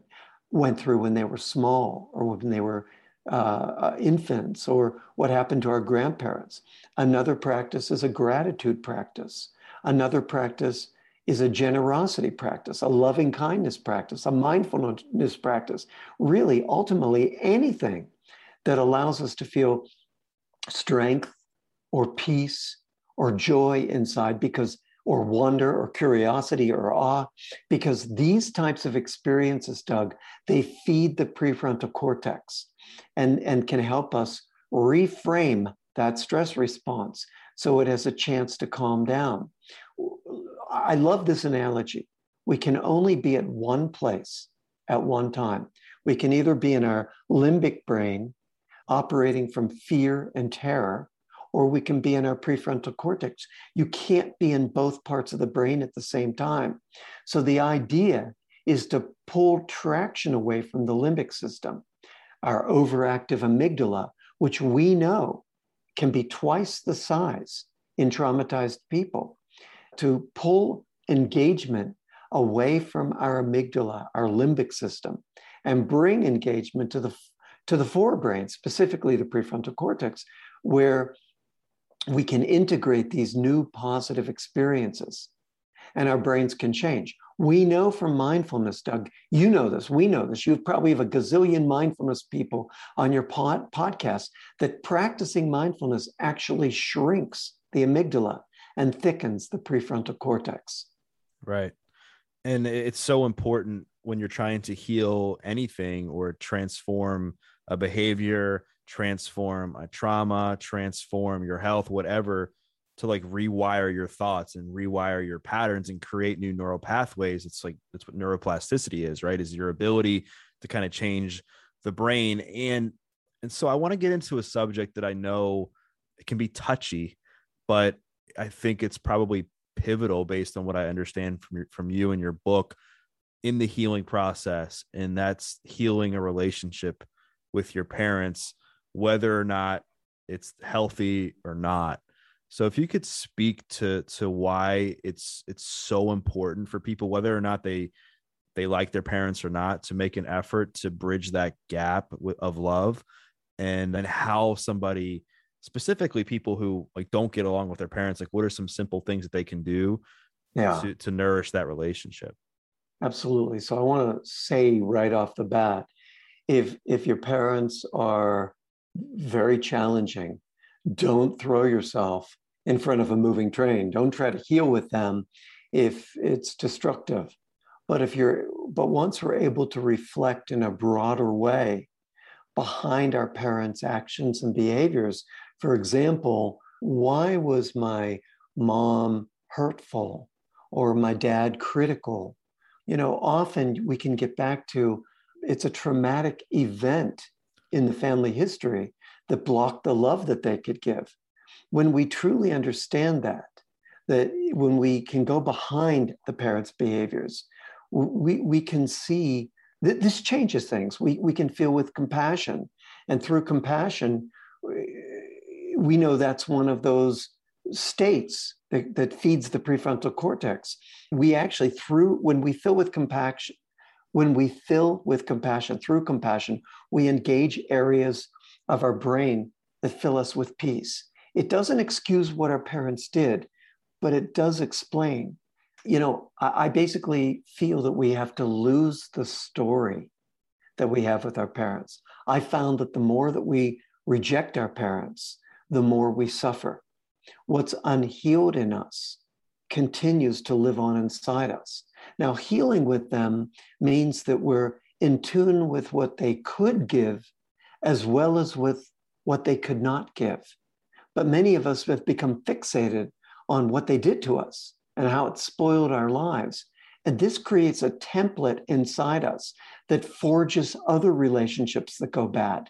went through when they were small or when they were uh, uh, infants or what happened to our grandparents. Another practice is a gratitude practice. Another practice is a generosity practice, a loving kindness practice, a mindfulness practice. Really, ultimately, anything that allows us to feel strength or peace or joy inside because or wonder or curiosity or awe because these types of experiences doug they feed the prefrontal cortex and and can help us reframe that stress response so it has a chance to calm down i love this analogy we can only be at one place at one time we can either be in our limbic brain operating from fear and terror, or we can be in our prefrontal cortex. You can't be in both parts of the brain at the same time. So the idea is to pull traction away from the limbic system, our overactive amygdala, which we know can be twice the size in traumatized people, to pull engagement away from our amygdala, our limbic system, and bring engagement to the to the forebrain, specifically the prefrontal cortex, where we can integrate these new positive experiences and our brains can change. We know from mindfulness, Doug, you know this, we know this. You probably have a gazillion mindfulness people on your pod, podcast that practicing mindfulness actually shrinks the amygdala and thickens the prefrontal cortex. Right. And it's so important when you're trying to heal anything or transform a behavior, transform a trauma, transform your health, whatever, to like rewire your thoughts and rewire your patterns and create new neural pathways. It's like that's what neuroplasticity is, right? Is your ability to kind of change the brain. And and so I want to get into a subject that I know it can be touchy, but I think it's probably pivotal based on what I understand from your, from you and your book in the healing process, and that's healing a relationship with your parents, whether or not it's healthy or not. So if you could speak to to why it's it's so important for people, whether or not they they like their parents or not, to make an effort to bridge that gap of love, and then how somebody specifically people who like don't get along with their parents like what are some simple things that they can do yeah. to, to nourish that relationship absolutely so i want to say right off the bat if if your parents are very challenging. Don't throw yourself in front of a moving train. Don't try to heal with them if it's destructive. But if you're, but once we're able to reflect in a broader way behind our parents' actions and behaviors, for example, why was my mom hurtful or my dad critical? You know, often we can get back to it's a traumatic event in the family history that block the love that they could give. When we truly understand that, that when we can go behind the parents' behaviors, we, we can see that this changes things. We, we can feel with compassion. And through compassion, we know that's one of those states that, that feeds the prefrontal cortex. We actually, through when we fill with compassion, when we fill with compassion, through compassion, we engage areas of our brain that fill us with peace. It doesn't excuse what our parents did, but it does explain. You know, I, I basically feel that we have to lose the story that we have with our parents. I found that the more that we reject our parents, the more we suffer. What's unhealed in us continues to live on inside us. Now, healing with them means that we're in tune with what they could give as well as with what they could not give. But many of us have become fixated on what they did to us and how it spoiled our lives. And this creates a template inside us that forges other relationships that go bad.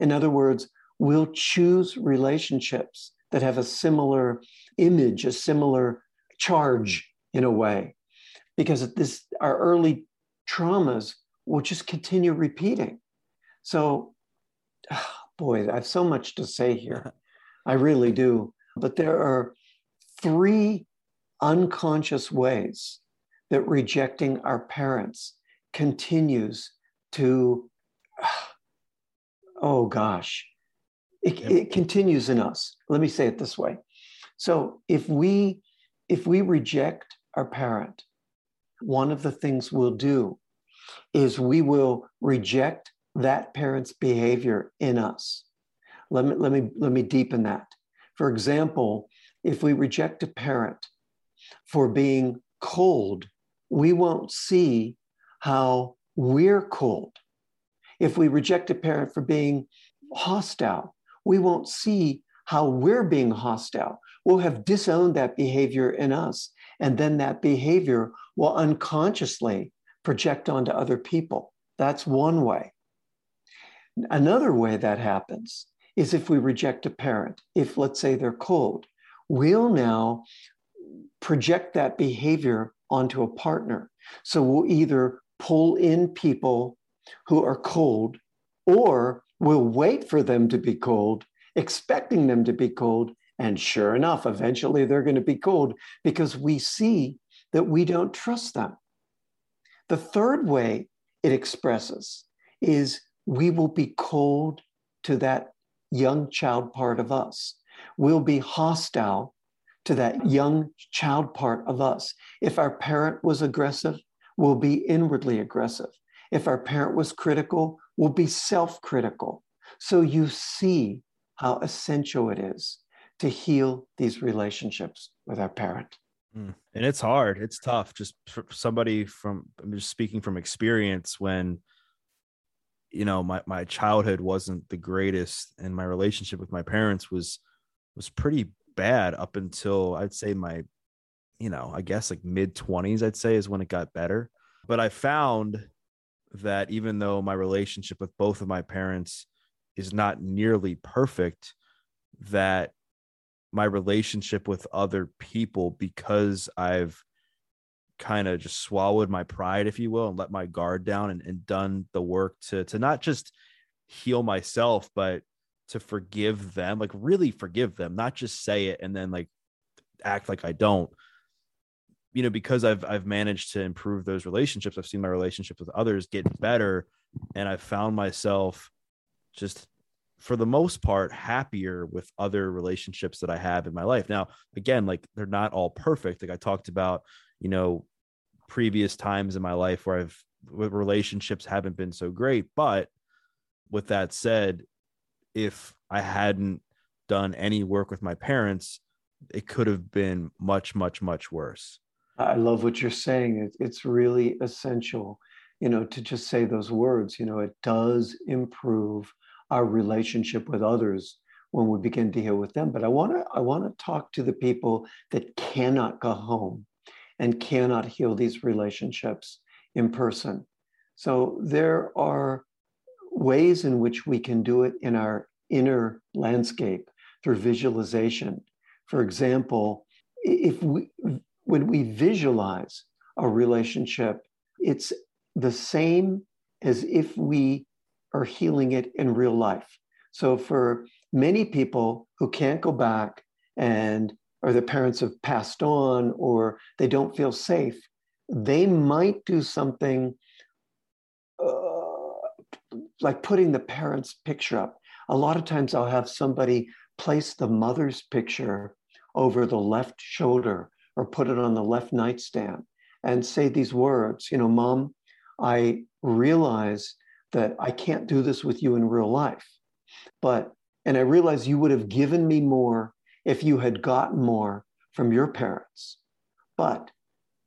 In other words, we'll choose relationships that have a similar image, a similar charge in a way, because this our early traumas will just continue repeating. So, oh boy, I have so much to say here. I really do. But there are three unconscious ways that rejecting our parents continues to, oh gosh, it, yep. it continues in us. Let me say it this way. So if we if we reject our parent, one of the things we'll do is we will reject that parent's behavior in us. Let me let me let me deepen that. For example, if we reject a parent for being cold, we won't see how we're cold. If we reject a parent for being hostile, we won't see how we're being hostile. We'll have disowned that behavior in us. And then that behavior will unconsciously project onto other people. That's one way. Another way that happens is if we reject a parent, if let's say they're cold, we'll now project that behavior onto a partner. So we'll either pull in people who are cold or We'll wait for them to be cold, expecting them to be cold. And sure enough, eventually they're going to be cold because we see that we don't trust them. The third way it expresses is we will be cold to that young child part of us. We'll be hostile to that young child part of us. If our parent was aggressive, we'll be inwardly aggressive. If our parent was critical, we'll be self critical. So you see how essential it is to heal these relationships with our parent. Mm. And it's hard. It's tough. Just somebody from, I'm just speaking from experience when, you know, my, my childhood wasn't the greatest and my relationship with my parents was, was pretty bad up until I'd say my, you know, I guess like mid 20s, I'd say is when it got better. But I found that even though my relationship with both of my parents is not nearly perfect, that my relationship with other people, because I've kind of just swallowed my pride, if you will, and let my guard down and, and done the work to to not just heal myself, but to forgive them, like really forgive them, not just say it and then like act like I don't. You know because i've i've managed to improve those relationships i've seen my relationships with others get better and i've found myself just for the most part happier with other relationships that i have in my life. Now again like they're not all perfect like i talked about you know previous times in my life where i've relationships haven't been so great but with that said if I hadn't done any work with my parents, it could have been much, much, much worse. I love what you're saying. It's really essential, you know, to just say those words. You know, it does improve our relationship with others when we begin to heal with them. But I want to I want to talk to the people that cannot go home and cannot heal these relationships in person. So there are ways in which we can do it in our inner landscape through visualization. For example, if we when we visualize a relationship, it's the same as if we are healing it in real life. So for many people who can't go back and or their parents have passed on or they don't feel safe, they might do something uh, like putting the parents' picture up. A lot of times I'll have somebody place the mother's picture over the left shoulder or put it on the left nightstand and say these words, you know, mom, I realize that I can't do this with you in real life, but, and I realize you would have given me more if you had gotten more from your parents. But,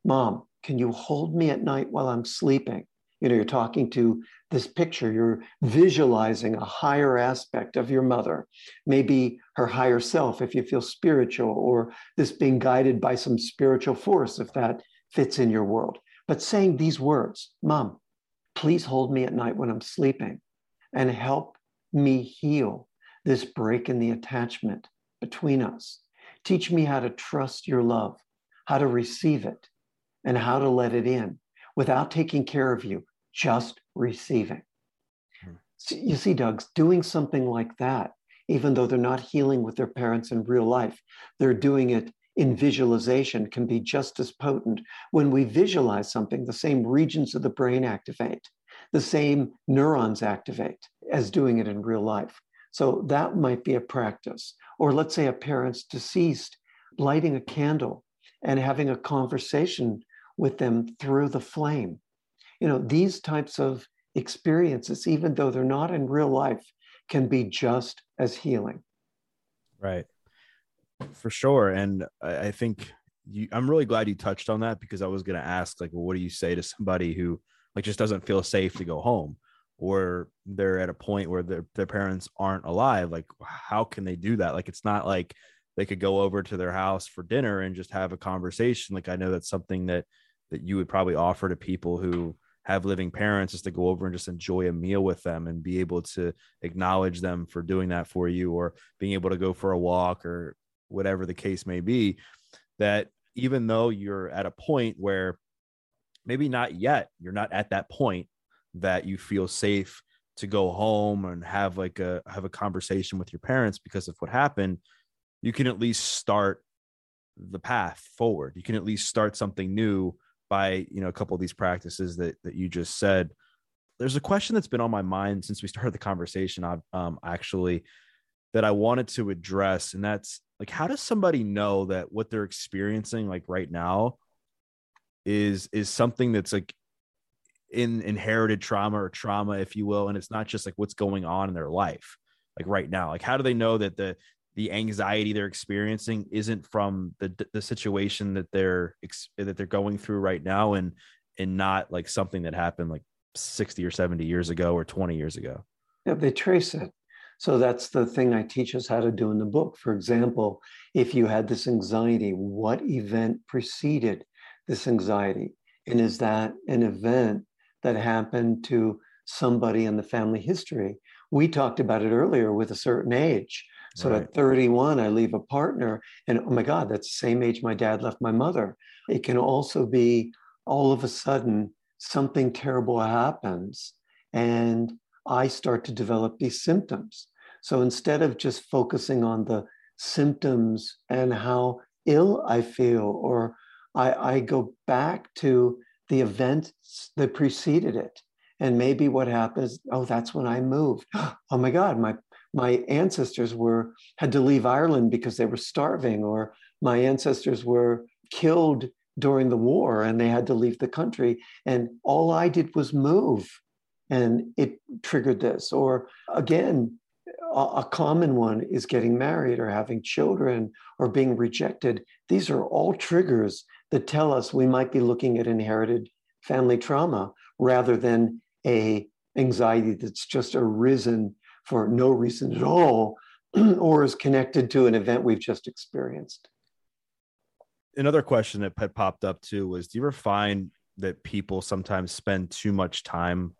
mom, can you hold me at night while I'm sleeping? You know, you're talking to this picture, you're visualizing a higher aspect of your mother, maybe her higher self, if you feel spiritual, or this being guided by some spiritual force, if that fits in your world. But saying these words, Mom, please hold me at night when I'm sleeping and help me heal this break in the attachment between us. Teach me how to trust your love, how to receive it, and how to let it in without taking care of you, just receiving. Hmm. So you see, Doug's doing something like that, even though they're not healing with their parents in real life, they're doing it in visualization, can be just as potent. When we visualize something, the same regions of the brain activate, the same neurons activate as doing it in real life. So that might be a practice. Or let's say a parent's deceased, lighting a candle and having a conversation with them through the flame. You know, these types of experiences, even though they're not in real life, can be just as healing. Right. For sure. And I, think you, I'm really glad you touched on that because I was going to ask, like, well, what do you say to somebody who like just doesn't feel safe to go home? Or they're at a point where their, their parents aren't alive like how can they do that? Like it's not like they could go over to their house for dinner and just have a conversation. Like i know that's something that that you would probably offer to people who have living parents is to go over and just enjoy a meal with them and be able to acknowledge them for doing that for you or being able to go for a walk or whatever the case may be that even though you're at a point where maybe not yet you're not at that point that you feel safe to go home and have like a have a conversation with your parents because of what happened you can at least start the path forward. You can at least start something new by you know a couple of these practices that that you just said. There's a question that's been on my mind since we started the conversation i um actually that i wanted to address and that's like how does somebody know that what they're experiencing like right now is is something that's like in inherited trauma or trauma, if you will, and it's not just like what's going on in their life, like right now. Like, how do they know that the the anxiety they're experiencing isn't from the the situation that they're that they're going through right now, and and not like something that happened like sixty or seventy years ago or twenty years ago? Yeah, they trace it. So that's the thing I teach us how to do in the book. For example, if you had this anxiety, what event preceded this anxiety? And is that an event that happened to somebody in the family history. We talked about it earlier with a certain age. So right. at 31, I leave a partner, and oh my God, that's the same age my dad left my mother. It can also be all of a sudden something terrible happens, and I start to develop these symptoms. So instead of just focusing on the symptoms and how ill I feel, or I, I go back to the events that preceded it. And maybe what happens, oh, that's when I moved. Oh my God, my my ancestors were had to leave Ireland because they were starving, or my ancestors were killed during the war and they had to leave the country. And all I did was move and it triggered this. Or again, a common one is getting married or having children or being rejected. These are all triggers that tell us we might be looking at inherited family trauma rather than a anxiety that's just arisen for no reason at all or is connected to an event we've just experienced. Another question that had popped up too was do you ever find that people sometimes spend too much time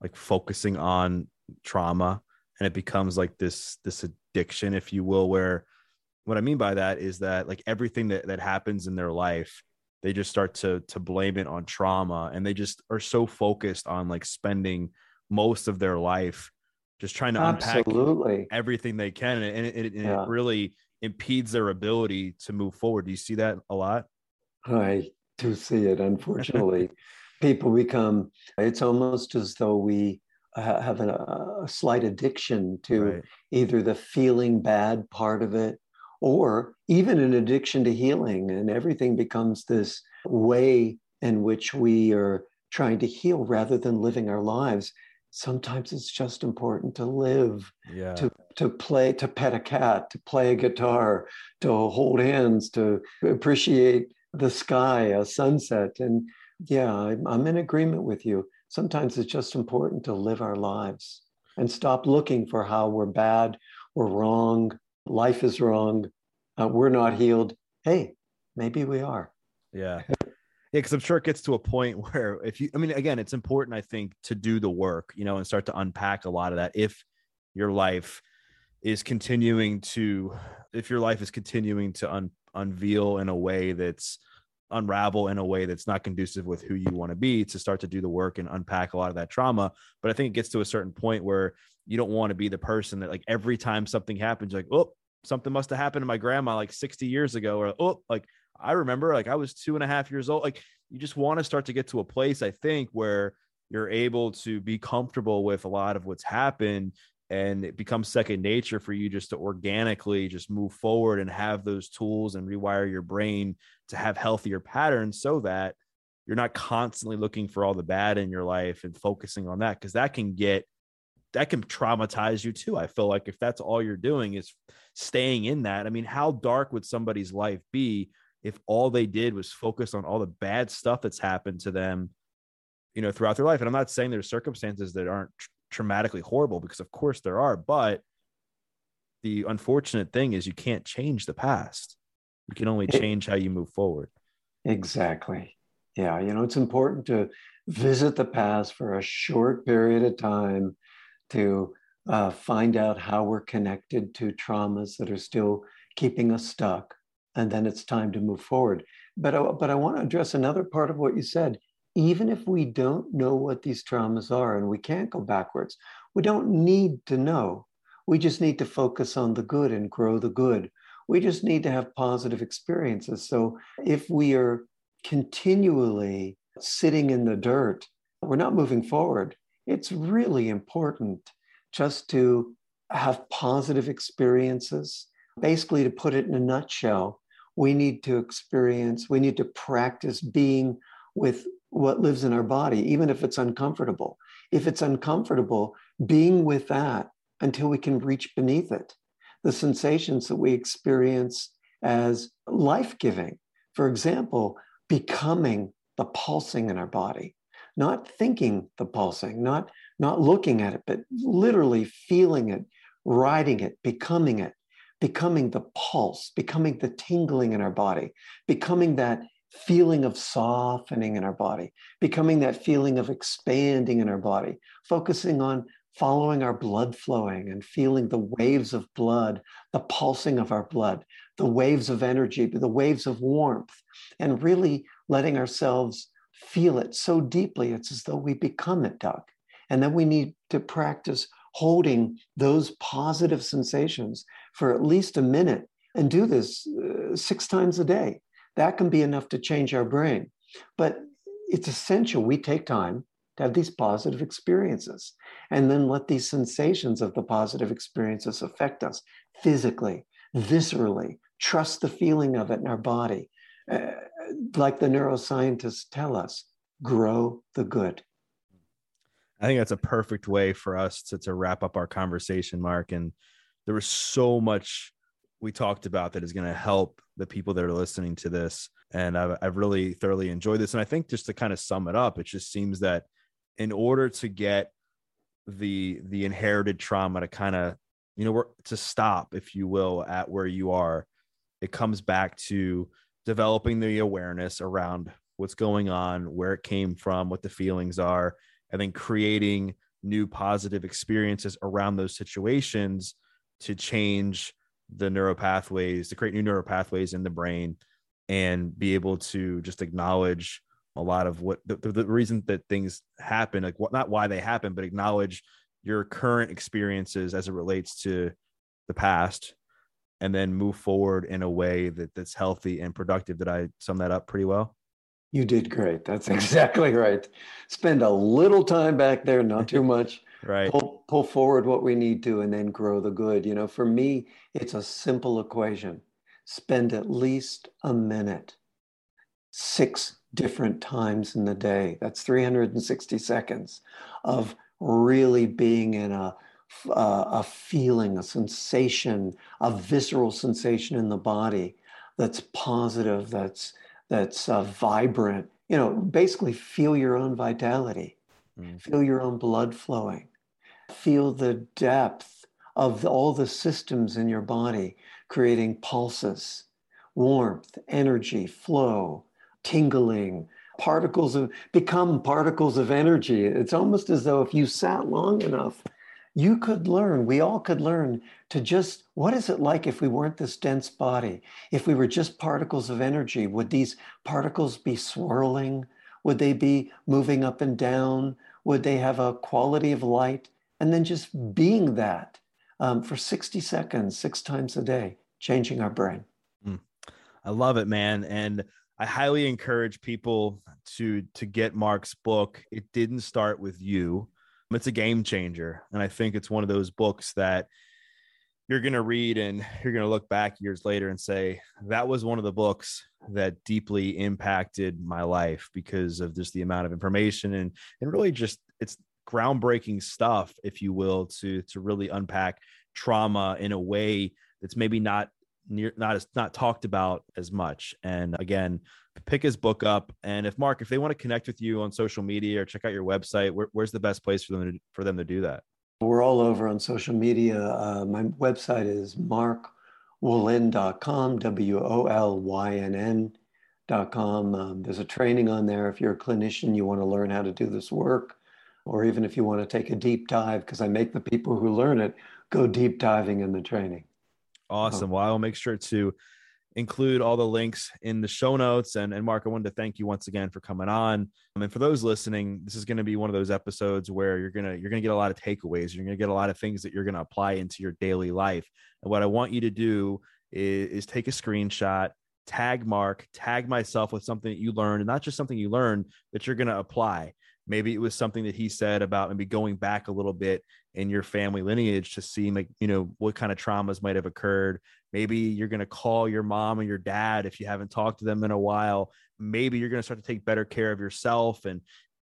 like focusing on trauma and it becomes like this this addiction if you will where what i mean by that is that like everything that, that happens in their life they just start to to blame it on trauma and they just are so focused on like spending most of their life just trying to Absolutely. unpack everything they can and, it, it, yeah. it really impedes their ability to move forward do you see that a lot i do see it unfortunately people become it's almost as though we uh, have a, a slight addiction to right. either the feeling bad part of it or even an addiction to healing and everything becomes this way in which we are trying to heal rather than living our lives. Sometimes it's just important to live yeah. to to play to pet a cat to play a guitar to hold hands to appreciate the sky a sunset. And yeah i'm, I'm in agreement with you. Sometimes it's just important to live our lives and stop looking for how we're bad, we're wrong, life is wrong, uh, we're not healed. Hey, maybe we are. Yeah. Yeah, because I'm sure it gets to a point where if you, I mean, again, it's important, I think, to do the work, you know, and start to unpack a lot of that. If your life is continuing to, if your life is continuing to un, unveil in a way that's unravel in a way that's not conducive with who you want to be to start to do the work and unpack a lot of that trauma. But I think it gets to a certain point where you don't want to be the person that like every time something happens, like, oh, something must have happened to my grandma like 60 years ago, or oh, like I remember like I was two and a half years old. Like you just want to start to get to a place, I think, where you're able to be comfortable with a lot of what's happened and it becomes second nature for you just to organically just move forward and have those tools and rewire your brain to have healthier patterns so that you're not constantly looking for all the bad in your life and focusing on that because that can get that can traumatize you too i feel like if that's all you're doing is staying in that. I mean how dark would somebody's life be if all they did was focus on all the bad stuff that's happened to them you know throughout their life? And i'm not saying there's circumstances that aren't traumatically horrible because of course there are but the unfortunate thing is you can't change the past. You can only change how you move forward. Exactly. Yeah you know it's important to visit the past for a short period of time to uh, find out how we're connected to traumas that are still keeping us stuck and then it's time to move forward but I, but I want to address another part of what you said even if we don't know what these traumas are and we can't go backwards, we don't need to know. We just need to focus on the good and grow the good. We just need to have positive experiences. So if we are continually sitting in the dirt, we're not moving forward. It's really important just to have positive experiences. Basically, to put it in a nutshell, we need to experience, we need to practice being with what lives in our body, even if it's uncomfortable. If it's uncomfortable, being with that until we can reach beneath it. The sensations that we experience as life giving. For example, becoming the pulsing in our body, not thinking the pulsing, not, not looking at it, but literally feeling it, riding it, becoming it, becoming the pulse, becoming the tingling in our body, becoming that feeling of softening in our body, becoming that feeling of expanding in our body, focusing on following our blood flowing and feeling the waves of blood, the pulsing of our blood, the waves of energy, the waves of warmth, and really letting ourselves feel it so deeply. It's as though we become it, Doug. And then we need to practice holding those positive sensations for at least a minute and do this uh, six times a day that can be enough to change our brain. But it's essential we take time to have these positive experiences and then let these sensations of the positive experiences affect us physically, viscerally, trust the feeling of it in our body. Uh, like the neuroscientists tell us, grow the good. I think that's a perfect way for us to, to wrap up our conversation, Mark. And there was so much we talked about that is going to help the people that are listening to this. And I've, I've really thoroughly enjoyed this. And I think just to kind of sum it up, it just seems that in order to get the the inherited trauma to kind of you know to stop if you will at where you are it comes back to developing the awareness around what's going on where it came from what the feelings are and then creating new positive experiences around those situations to change the neuropathways to create new neuropathways in the brain and be able to just acknowledge a lot of what the, the reason that things happen like what not why they happen but acknowledge your current experiences as it relates to the past and then move forward in a way that that's healthy and productive. Did i sum that up pretty well? You did great. That's exactly right. Spend a little time back there not too much. Right. Pull, pull forward what we need to and then grow the good. You know for me it's a simple equation. Spend at least a minute six different times in the day. That's 360 seconds of really being in a, uh, a feeling, a sensation, a visceral sensation in the body that's positive, that's that's uh, vibrant. You know, basically feel your own vitality, mm. feel your own blood flowing, feel the depth of the, all the systems in your body creating pulses, warmth, energy, flow, tingling, particles of become particles of energy. It's almost as though if you sat long enough, you could learn, we all could learn to just what is it like if we weren't this dense body? If we were just particles of energy, would these particles be swirling? Would they be moving up and down? Would they have a quality of light? And then just being that um, for 60 seconds, six times a day, changing our brain. Mm. I love it, man. And I highly encourage people to to get Mark's book. It didn't start with you. It's a game changer, and I think it's one of those books that you're going to read and you're going to look back years later and say that was one of the books that deeply impacted my life because of just the amount of information and and really just it's groundbreaking stuff if you will to to really unpack trauma in a way that's maybe not near not as not talked about as much. And again, pick his book up. And if Mark, if they want to connect with you on social media or check out your website, where, where's the best place for them to, for them to do that? We're all over on social media. Uh, my website is markwolynn.com, W O L Y N N.com. Um, there's a training on there if you're a clinician, you want to learn how to do this work, or even if you want to take a deep dive, because I make the people who learn it go deep diving in the training. Awesome. Well, I will make sure to include all the links in the show notes. And, and Mark, I wanted to thank you once again for coming on. Um, and for those listening, this is going to be one of those episodes where you're gonna you're gonna get a lot of takeaways. You're gonna get a lot of things that you're gonna apply into your daily life. And what I want you to do is, is take a screenshot, tag Mark, tag myself with something that you learned, and not just something you learned that you're gonna apply. Maybe it was something that he said about maybe going back a little bit in your family lineage to see like you know what kind of traumas might have occurred. Maybe you're going to call your mom and your dad if you haven't talked to them in a while. Maybe you're going to start to take better care of yourself and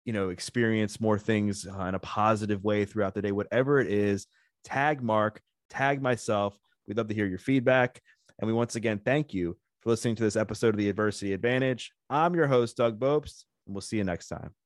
you know experience more things uh, in a positive way throughout the day. Whatever it is tag mark tag myself. We'd love to hear your feedback. And we once again thank you for listening to this episode of the adversity advantage. I'm your host doug bopst and we'll see you next time